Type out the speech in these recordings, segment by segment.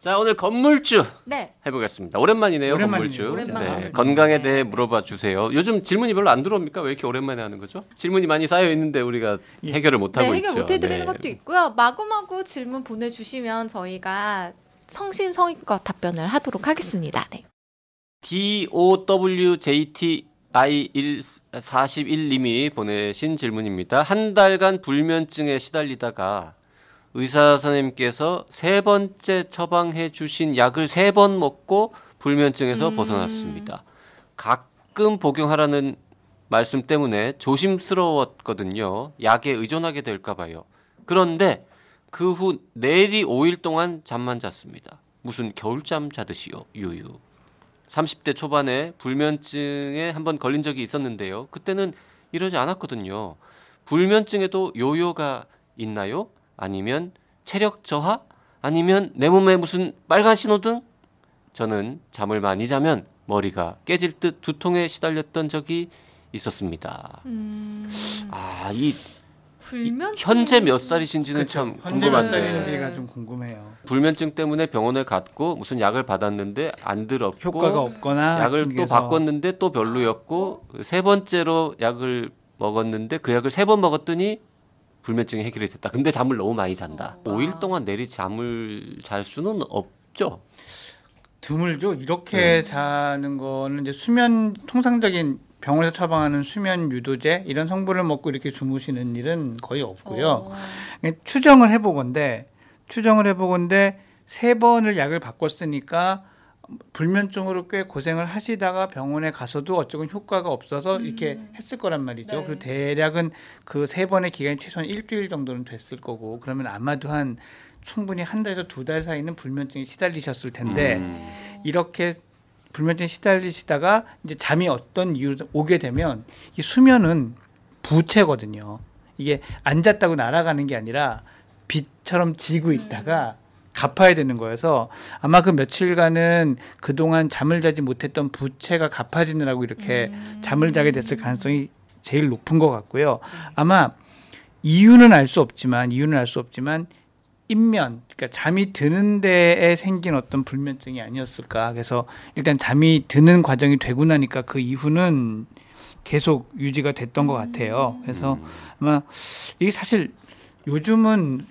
자 오늘 건물주 네. 해보겠습니다. 오랜만이네요, 오랜만이네요. 건물주. 오랜만이네요. 네, 건강에 대해 물어봐 주세요. 요즘 질문이 별로 안 들어옵니까? 왜 이렇게 오랜만에 하는 거죠? 질문이 많이 쌓여 있는데 우리가 해결을 못 하고 네, 있죠. 해결 못 해드리는 네. 것도 있고요. 마구마구 질문 보내주시면 저희가 성심성의껏 답변을 하도록 하겠습니다. 네. DOWJTI41님이 보내신 질문입니다. 한 달간 불면증에 시달리다가 의사 선생님께서 세 번째 처방해 주신 약을 세 번 먹고 불면증에서 음. 벗어났습니다. 가끔 복용하라는 말씀 때문에 조심스러웠거든요. 약에 의존하게 될까 봐요. 그런데 그 후 내리 5일 동안 잠만 잤습니다. 무슨 겨울잠 자듯이요. 유유. 30대 초반에 불면증에 한번 걸린 적이 있었는데요. 그때는 이러지 않았거든요. 불면증에도 요요가 있나요? 아니면 체력 저하? 아니면 내 몸에 무슨 빨간 신호등? 저는 잠을 많이 자면 머리가 깨질 듯 두통에 시달렸던 적이 있었습니다. 음, 아, 이 불면 현재 몇 살이신지는 참 현재 몇 궁금한데 살인지가 좀 궁금해요. 불면증 때문에 병원에 갔고 무슨 약을 받았는데 안 들었고 효과가 없거나 약을 또 바꿨는데 또 별로였고 세 번째로 약을 먹었는데 그 약을 세 번 먹었더니 불면증이 해결이 됐다. 근데 잠을 너무 많이 잔다. 어. 오 5일 동안 내리 잠을 잘 수는 없죠. 드물죠. 네. 이렇게 자는 거는 이제 수면 통상적인 병원에서 처방하는 수면 유도제 이런 성분을 먹고 이렇게 주무시는 일은 거의 없고요. 어, 그냥 추정을 해보건데 추정을 해보건데 세 번을 약을 바꿨으니까 불면증으로 꽤 고생을 하시다가 병원에 가서도 어쩌면 효과가 없어서 이렇게 했을 거란 말이죠. 네. 그리고 대략은 그 세 번의 기간이 최소한 일주일 정도는 됐을 거고 그러면 아마도 한 충분히 한 달에서 두 달 사이는 불면증에 시달리셨을 텐데 음. 이렇게 불면증에 시달리시다가 이제 잠이 어떤 이유로 오게 되면 이 수면은 부채거든요. 이게 앉았다고 날아가는 게 아니라 빛처럼 지고 있다가 갚아야 되는 거여서 아마 그 며칠간은 그동안 잠을 자지 못했던 부채가 갚아지느라고 이렇게 음. 잠을 자게 됐을 가능성이 제일 높은 것 같고요. 아마 이유는 알 수 없지만 이유는 알 수 없지만 인면 그러니까 잠이 드는 데에 생긴 어떤 불면증이 아니었을까. 그래서 일단 잠이 드는 과정이 되고 나니까 그 이후는 계속 유지가 됐던 것 같아요. 그래서 아마 이게 사실 요즘은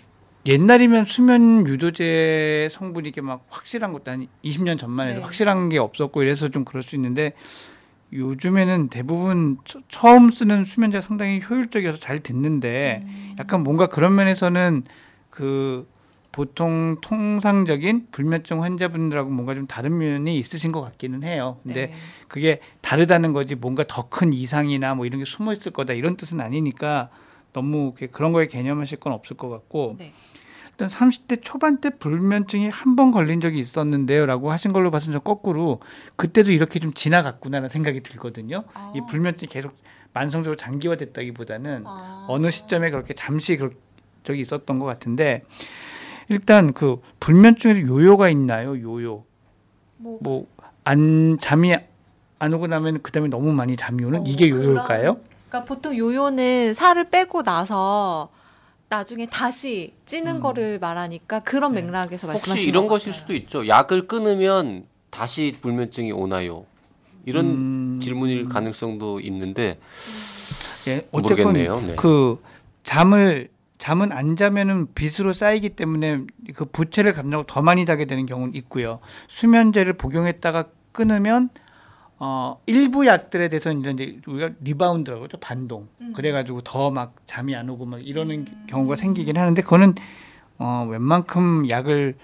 옛날이면 수면 유도제 성분이 이게 막 확실한 것도 한 20년 전만 해도 네. 확실한 게 없었고 이래서 좀 그럴 수 있는데 요즘에는 대부분 처, 처음 쓰는 수면제 상당히 효율적이어서 잘 듣는데 음. 약간 뭔가 그런 면에서는 그 보통 통상적인 불면증 환자분들하고 뭔가 좀 다른 면이 있으신 것 같기는 해요. 근데 네. 그게 다르다는 거지 뭔가 더 큰 이상이나 뭐 이런 게 숨어 있을 거다 이런 뜻은 아니니까 너무 그런 거에 개념하실 건 없을 것 같고 네. 일단 30대 초반 때 불면증이 한 번 걸린 적이 있었는데요라고 하신 걸로 봐서는 저 거꾸로 그때도 이렇게 좀 지나갔구나라는 생각이 들거든요. 아. 이 불면증이 계속 만성적으로 장기화됐다기보다는 아. 어느 시점에 그렇게 잠시 그렇 적이 있었던 것 같은데 일단 그 불면증에도 요요가 있나요? 요요 뭐, 뭐안 잠이 안 오고 나면 그다음에 너무 많이 잠이 오는 어, 이게 요요일까요? 그러니까 보통 요요는 살을 빼고 나서 나중에 다시 찌는 음. 거를 말하니까 그런 네. 맥락에서 혹시 말씀하시는 이런 것 것일 같아요. 수도 있죠. 약을 끊으면 다시 불면증이 오나요? 이런 음, 질문일 가능성도 있는데 예, 어쨌건 모르겠네요. 네. 그 잠을 잠은 안 자면은 빚으로 쌓이기 때문에 그 부채를 감당하고 더 많이 자게 되는 경우는 있고요. 수면제를 복용했다가 끊으면 어 일부 약들에 대해서는 이런 이제 우리가 리바운드라고 하죠 반동. 음. 그래가지고 더 막 잠이 안 오고 막 이러는 음. 경우가 생기긴 하는데 그거는 어 웬만큼 약을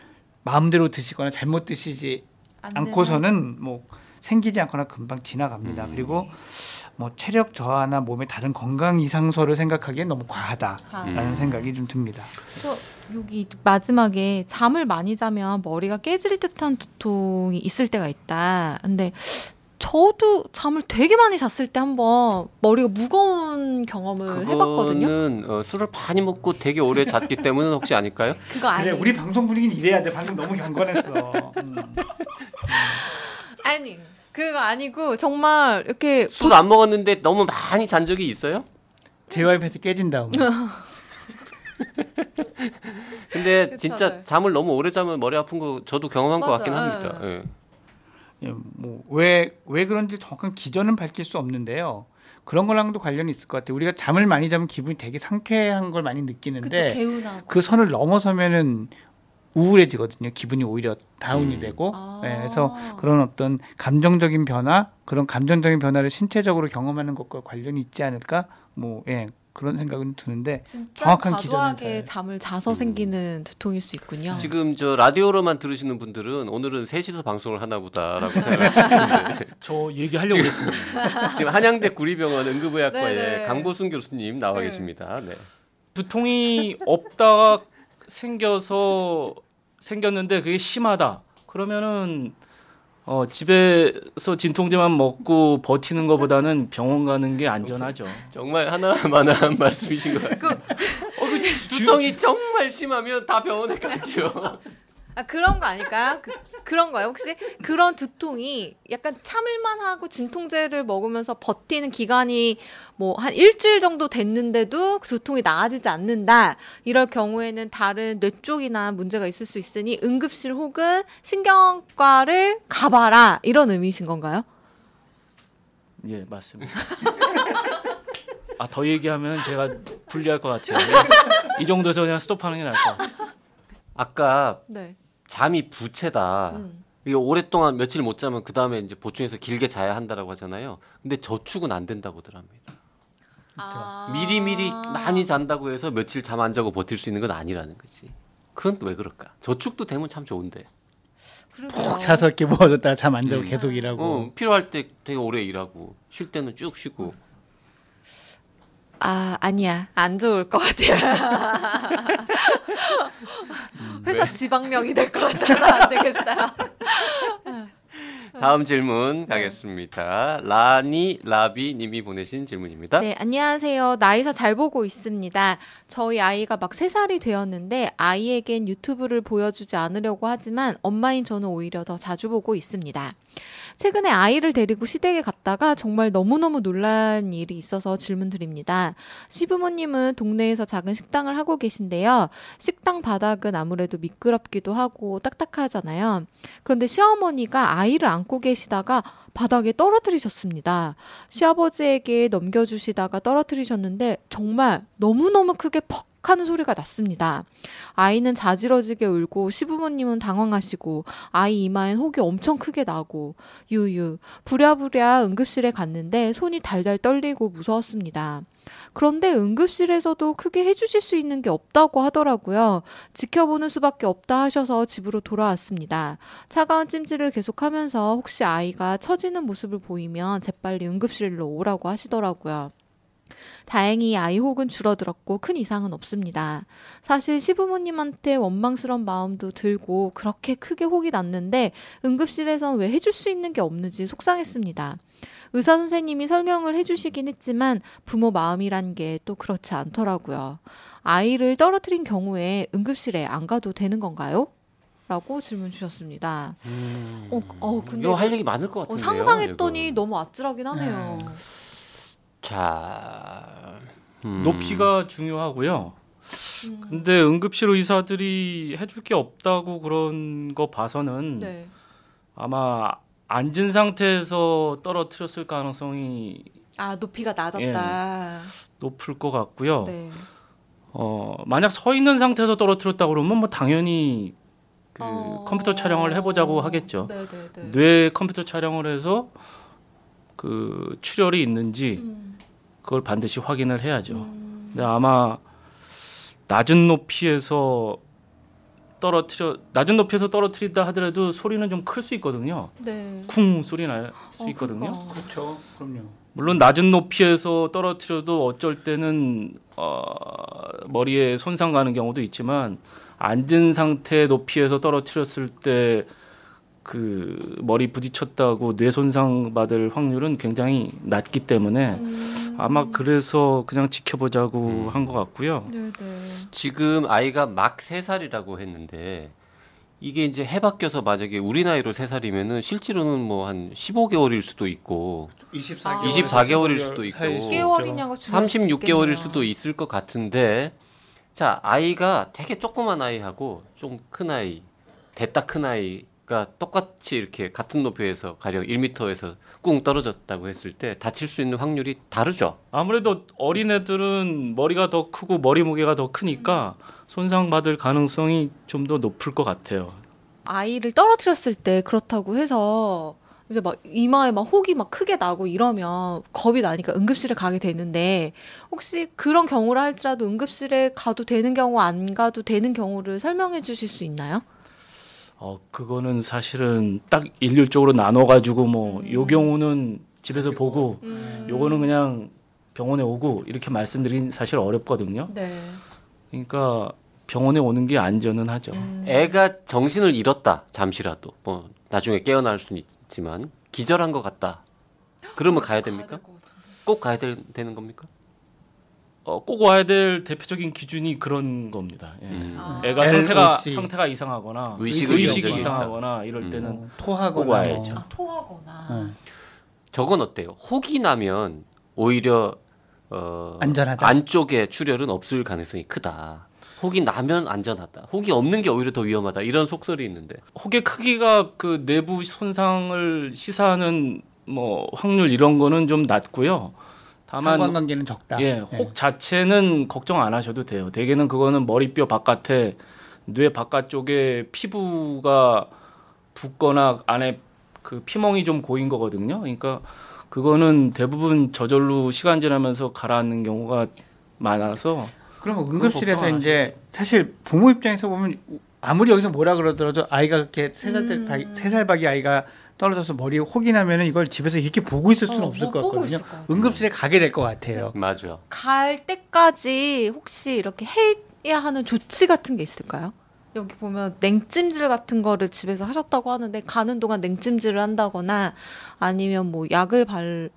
마음대로 드시거나 잘못 드시지 않고서는 뭐 생기지 않거나 금방 지나갑니다. 음. 그리고 뭐 체력 저하나 몸의 다른 건강 이상서를 생각하기엔 너무 과하다라는 아. 음. 생각이 좀 듭니다. 저 여기 마지막에 잠을 많이 자면 머리가 깨질 듯한 두통이 있을 때가 있다. 근데 저도 잠을 되게 많이 잤을 때 한번 머리가 무거운 경험을 해봤거든요. 그거는 어, 술을 많이 먹고 되게 오래 잤기 때문은 혹시 아닐까요? 그거 아니 그래 우리 방송 분위기는 이래야 돼. 방금 너무 경건했어. 음. 아니 그거 아니고 정말 이렇게 술 안 먹었는데 너무 많이 잔 적이 있어요? JYP 깨진 다음에 근데 그쵸, 진짜 네. 잠을 너무 오래 자면 머리 아픈 거 저도 경험한 것 맞아, 같긴 합니다. 예. 뭐왜 왜 그런지 정확한 기전은 밝힐 수 없는데요. 그런 거랑도 관련이 있을 것 같아요. 우리가 잠을 많이 자면 기분이 되게 상쾌한 걸 많이 그쵸 느끼는데 개운하고 그 선을 넘어서면은 우울해지거든요. 기분이 오히려 다운이 음. 되고. 아. 네, 그래서 그런 어떤 감정적인 변화, 그런 감정적인 변화를 신체적으로 경험하는 것과 관련이 있지 않을까? 뭐, 예, 그런 생각은 드는데. 진짜 정확한 잘- 잠을 자서 생기는 두통일 수 있군요. 지금 저 라디오로만 들으시는 분들은 오늘은 셋이서 방송을 하나 보다라고 생각하시는데 저 얘기하려고 했습니다. 지금 한양대 구리병원 응급의학과의 네네. 강보순 교수님 나와 네. 계십니다. 네. 두통이 없다가 생겨서 생겼는데 그게 심하다. 그러면은 어, 집에서 진통제만 먹고 버티는 것보다는 병원 가는 게 안전하죠. 정말 하나만한 말씀이신 것 같습니다. 어, 그 두통이 정말 심하면 다 병원에 가죠. 아 그런 거 아닐까요? 그, 그런 거요. 혹시 그런 두통이 약간 참을만 하고 진통제를 먹으면서 버티는 기간이 뭐 한 일주일 정도 됐는데도 그 두통이 나아지지 않는다. 이럴 경우에는 다른 뇌 쪽이나 문제가 있을 수 있으니 응급실 혹은 신경과를 가봐라. 이런 의미이신 건가요? 예, 맞습니다. 아, 더 얘기하면 제가 불리할 것 같아요. 이 정도에서 그냥 스톱하는 게 나을 것 같아요. 아까 네. 잠이 부채다. 음. 이게 오랫동안 며칠 못 자면 그 다음에 이제 보충해서 길게 자야 한다라고 하잖아요. 근데 저축은 안 된다고 더랍니다. 아. 미리 미리 많이 잔다고 해서 며칠 잠 안 자고 버틸 수 있는 건 아니라는 거지. 그건 또 왜 그럴까? 저축도 되면 참 좋은데. 푹 자서 이렇게 모아뒀다가 잠 안 자고 음. 계속 일하고. 어, 필요할 때 되게 오래 일하고 쉴 때는 쭉 쉬고. 아 아니야 안 좋을 것 같아요. 회사 지방령이 될 것 같아서 안 되겠어요. 다음 질문 가겠습니다. 라니 라비 님이 보내신 질문입니다. 네, 안녕하세요. 나이사 잘 보고 있습니다. 저희 아이가 막 3살이 되었는데 아이에겐 유튜브를 보여주지 않으려고 하지만 엄마인 저는 오히려 더 자주 보고 있습니다. 최근에 아이를 데리고 시댁에 갔다가 정말 너무너무 놀란 일이 있어서 질문 드립니다. 시부모님은 동네에서 작은 식당을 하고 계신데요. 식당 바닥은 아무래도 미끄럽기도 하고 딱딱하잖아요. 그런데 시어머니가 아이를 안고 계시다가 바닥에 떨어뜨리셨습니다. 시아버지에게 넘겨주시다가 떨어뜨리셨는데 정말 너무너무 크게 퍽 하는 소리가 났습니다. 아이는 자지러지게 울고 시부모님은 당황하시고 아이 이마엔 혹이 엄청 크게 나고 유유 부랴부랴 응급실에 갔는데 손이 달달 떨리고 무서웠습니다. 그런데 응급실에서도 크게 해주실 수 있는 게 없다고 하더라고요. 지켜보는 수밖에 없다 하셔서 집으로 돌아왔습니다. 차가운 찜질을 계속하면서 혹시 아이가 처지는 모습을 보이면 재빨리 응급실로 오라고 하시더라고요. 다행히 아이 혹은 줄어들었고 큰 이상은 없습니다. 사실 시부모님한테 원망스러운 마음도 들고 그렇게 크게 혹이 났는데 응급실에선 왜 해줄 수 있는 게 없는지 속상했습니다. 의사 선생님이 설명을 해주시긴 했지만 부모 마음이란 게 또 그렇지 않더라고요. 아이를 떨어뜨린 경우에 응급실에 안 가도 되는 건가요? 라고 질문 주셨습니다. 어, 어, 근데 이거 할 얘기 많을 것 어, 같은데요. 상상했더니 이거. 너무 아찔하긴 하네요. 자 음. 높이가 중요하고요. 음. 근데 응급실 의사들이 해줄 게 없다고 그런 거 봐서는 네. 아마 앉은 상태에서 떨어뜨렸을 가능성이 아 높이가 낮았다. 높을 것 같고요. 네. 어, 만약 서 있는 상태에서 떨어뜨렸다 그러면 뭐 당연히 그 어. 컴퓨터 촬영을 해보자고 하겠죠. 네네네. 뇌 컴퓨터 촬영을 해서 그 출혈이 있는지 음, 그걸 반드시 확인을 해야죠. 음. 근데 아마 낮은 높이에서 떨어뜨려 낮은 높이에서 떨어뜨린다 하더라도 소리는 좀 클 수 있거든요. 네. 쿵 소리 날수 어, 있거든요. 그거. 그렇죠. 그럼요. 물론 낮은 높이에서 떨어뜨려도 어쩔 때는 어, 머리에 손상 가는 경우도 있지만 앉은 상태 높이에서 떨어뜨렸을 때 그 머리 부딪혔다고 뇌 손상 받을 확률은 굉장히 낮기 때문에 음. 아마 그래서 그냥 지켜보자고 음. 한것 같고요. 네네. 지금 아이가 막 세살이라고 했는데 이게 이제 해 바뀌어서 만약에 우리 나이로 세살이면은 실제로는 뭐 한 15개월일 수도 있고 24개월, 24개월일 수도 있고. 6개월이냐고 36개월일 수도 있을 것 같은데 자 아이가 되게 조그만 아이하고 좀 큰 아이 됐다 큰 아이 가 똑같이 이렇게 같은 높이에서 가령 1m에서 꿍 떨어졌다고 했을 때 다칠 수 있는 확률이 다르죠. 아무래도 어린 애들은 머리가 더 크고 머리 무게가 더 크니까 손상 받을 가능성이 좀 더 높을 것 같아요. 아이를 떨어뜨렸을 때 그렇다고 해서 이제 막 이마에 막 혹이 막 크게 나고 이러면 겁이 나니까 응급실에 가게 되는데 혹시 그런 경우라 할지라도 응급실에 가도 되는 경우 안 가도 되는 경우를 설명해 주실 수 있나요? 어 그거는 사실은 딱 일률적으로 나눠 가지고 뭐요 경우는 집에서 보고 음. 요거는 그냥 병원에 오고 이렇게 말씀드린 사실 어렵거든요. 네. 그러니까 병원에 오는 게 안전은 하죠. 음. 애가 정신을 잃었다 잠시라도 뭐 나중에 깨어날 수는 있지만 기절한 것 같다. 그러면 가야 됩니까? 같은데. 꼭 가야 되, 되는 겁니까? 어, 꼭 와야 될 대표적인 기준이 그런 겁니다. 예. 음. 아. 애가. 상태가 상태가 이상하거나 의식을 의식이 이상하거나 이럴 음. 때는 어, 토하거나 꼭 와야죠. 아 토하거나. 어, 저건 어때요? 혹이 나면 오히려 어, 안전하다. 안쪽에 출혈은 없을 가능성이 크다. 혹이 나면 안전하다. 혹이 없는 게 오히려 더 위험하다. 이런 속설이 있는데. 혹의 크기가 그 내부 손상을 시사하는 뭐 확률 이런 거는 좀 낮고요. 다만 상관관계는 적다. 예, 혹 자체는 걱정 안 하셔도 돼요. 대개는 그거는 머리뼈 바깥에 뇌 바깥쪽에 피부가 붓거나 안에 그 피멍이 좀 고인 거거든요. 그러니까 그거는 대부분 저절로 시간 지나면서 가라앉는 경우가 많아서 그러면 그거 응급실에서 이제 사실 부모 입장에서 보면 아무리 여기서 뭐라 그러더라도 아이가 그렇게 세살 음. 세살 박이 아이가 떨어져서 머리에 혹이 나면은 이걸 집에서 이렇게 보고 있을 수는 어, 없을 못것 같거든요. 있을 것. 응급실에 가게 될 것 같아요. 맞아. 갈 때까지 혹시 이렇게 해야 하는 조치 같은 게 있을까요? 여기 보면 냉찜질 같은 거를 집에서 하셨다고 하는데 가는 동안 냉찜질을 한다거나 아니면 뭐 약을 바르는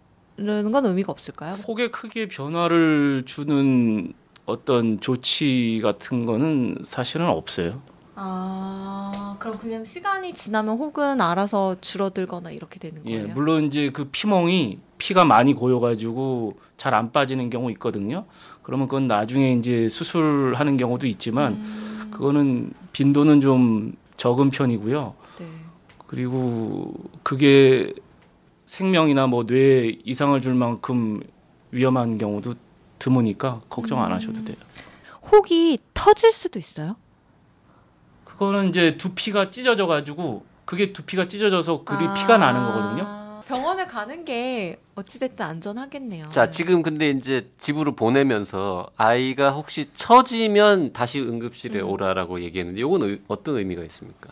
건 의미가 없을까요? 혹의 크기에 변화를 주는 어떤 조치 같은 거는 사실은 없어요. 아 그럼 그냥 시간이 지나면 혹은 알아서 줄어들거나 이렇게 되는 예, 거예요? 물론 이제 그 피멍이 피가 많이 고여가지고 잘 안 빠지는 경우 있거든요. 그러면 그건 나중에 이제 수술하는 경우도 있지만 음, 그거는 빈도는 좀 적은 편이고요. 네. 그리고 그게 생명이나 뭐 뇌에 이상을 줄 만큼 위험한 경우도 드무니까 걱정 안 하셔도 돼요. 혹이 터질 수도 있어요? 그거는 이제 두피가 찢어져 가지고 그게 두피가 찢어져서 그리 피가 나는 거거든요. 아, 병원을 가는 게 어찌됐든 안전하겠네요. 자, 지금 근데 이제 집으로 보내면서 아이가 혹시 처지면 다시 응급실에 음. 오라라고 얘기했는데 이건 의- 어떤 의미가 있습니까?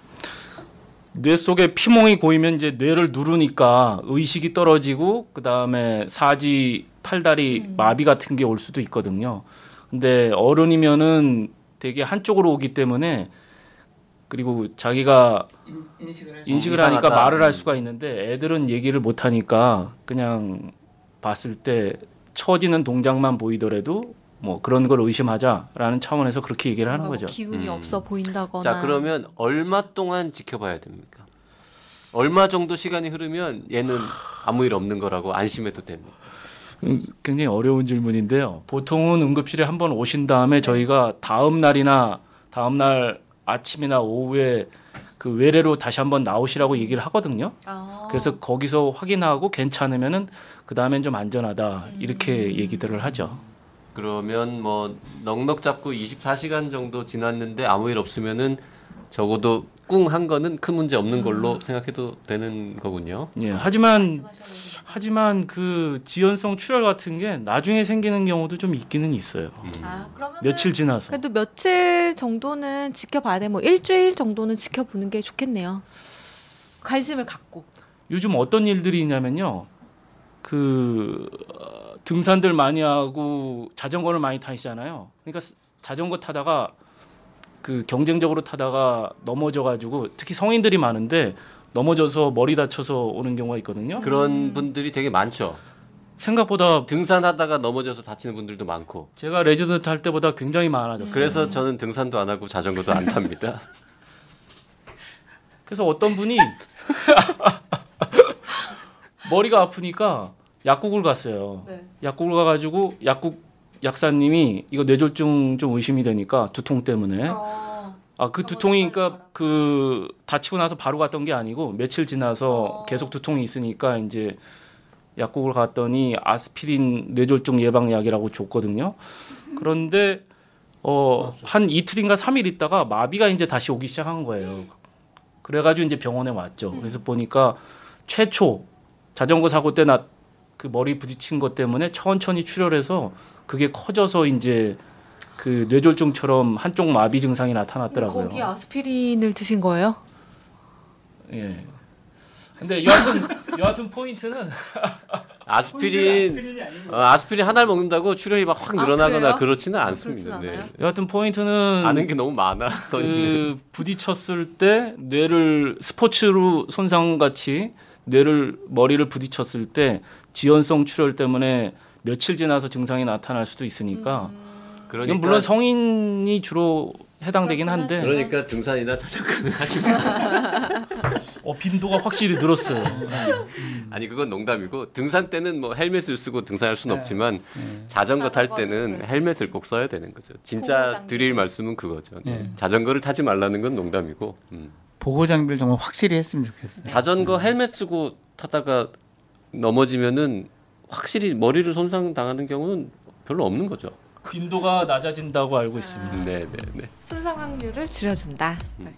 뇌 속에 피멍이 고이면 이제 뇌를 누르니까 의식이 떨어지고 그 다음에 사지, 팔다리 음. 마비 같은 게 올 수도 있거든요. 근데 어른이면은 되게 한쪽으로 오기 때문에 그리고 자기가 인식을 인식을 이상하다. 하니까 말을 할 음. 수가 있는데 애들은 얘기를 못 하니까 그냥 봤을 때 처지는 동작만 보이더라도 뭐 그런 걸 의심하자라는 차원에서 그렇게 얘기를 하는 뭐 거죠. 기운이 음. 없어 보인다거나. 자, 그러면 얼마 동안 지켜봐야 됩니까? 얼마 정도 시간이 흐르면 얘는 아무 일 없는 거라고 안심해도 됩니다. 음, 굉장히 어려운 질문인데요. 보통은 응급실에 한번 오신 다음에 네. 저희가 다음 날이나 다음 날 아침이나 오후에 그 외래로 다시 한번 나오시라고 얘기를 하거든요. 아. 그래서 거기서 확인하고 괜찮으면은 그 다음엔 좀 안전하다 이렇게 음. 얘기들을 하죠. 그러면 뭐 넉넉 잡고 24시간 정도 지났는데 아무 일 없으면은 적어도 꿍한 거는 큰 문제 없는 걸로 생각해도 되는 거군요. 예. 하지만 하지만 그 지연성 출혈 같은 게 나중에 생기는 경우도 좀 있기는 있어요. 음. 아, 그러면 며칠 지나서. 그래도 며칠 정도는 지켜봐야 돼. 뭐 일주일 정도는 지켜보는 게 좋겠네요. 관심을 갖고. 요즘 어떤 일들이 있냐면요. 그 어, 등산들 많이 하고 자전거를 많이 타시잖아요. 그러니까 스- 자전거 타다가 그 경쟁적으로 타다가 넘어져가지고 특히 성인들이 많은데 넘어져서 머리 다쳐서 오는 경우가 있거든요. 그런 분들이 되게 많죠. 생각보다 등산하다가 넘어져서 다치는 분들도 많고. 제가 레지던트 할 때보다 굉장히 많아졌어요. 그래서 저는 등산도 안 하고 자전거도 안 탑니다. 그래서 어떤 분이 머리가 아프니까 약국을 갔어요. 네. 약국을 가가지고 약국 약사님이 이거 뇌졸중 좀 의심이 되니까 두통 때문에 어. 아그 두통이 그러니까 그 다치고 나서 바로 갔던 게 아니고 며칠 지나서 어. 계속 두통이 있으니까 이제 약국을 갔더니 아스피린 뇌졸중 예방약이라고 줬거든요. 그런데 어 한 이틀인가 삼일 있다가 마비가 이제 다시 오기 시작한 거예요. 그래가지고 이제 병원에 왔죠. 그래서 보니까 최초 자전거 사고 때 나 그 머리 부딪힌 것 때문에 천천히 출혈해서 그게 커져서 이제 그 뇌졸중처럼 한쪽 마비 증상이 나타났더라고요. 거기 아스피린을 드신 거예요? 예. 근데 여하튼 여하튼 포인트는 아스피린 어, 아스피린 하나를 먹는다고 출혈이 막확 아, 늘어나거나 그래요? 그렇지는 아, 않습니다. 네. 여하튼 포인트는 아는 게 너무 많아. 그 부딪혔을 때 뇌를 스포츠로 손상 같이 뇌를 머리를 부딪혔을 때 지연성 출혈 때문에 며칠 지나서 증상이 나타날 수도 있으니까 그러니까 이건 물론 성인이 주로 해당되긴 한데. 그러니까 등산이나 자전거는 하지 마. 어, 빈도가 확실히 늘었어요. 아니 그건 농담이고 등산 때는 뭐 헬멧을 쓰고 등산할 수는 네. 없지만 네. 자전거 탈 때는 헬멧을 꼭 써야 되는 거죠. 진짜. 드릴 말씀은 그거죠. 네. 자전거를 타지 말라는 건 농담이고 음. 보호 장비를 정말 확실히 했으면 좋겠어요. 자전거 헬멧 쓰고 타다가 넘어지면은 확실히 머리를 손상 당하는 경우는 별로 없는 거죠. 빈도가 낮아진다고 알고 있습니다. 네, 네, 네. 손상 확률을 줄여준다. 음.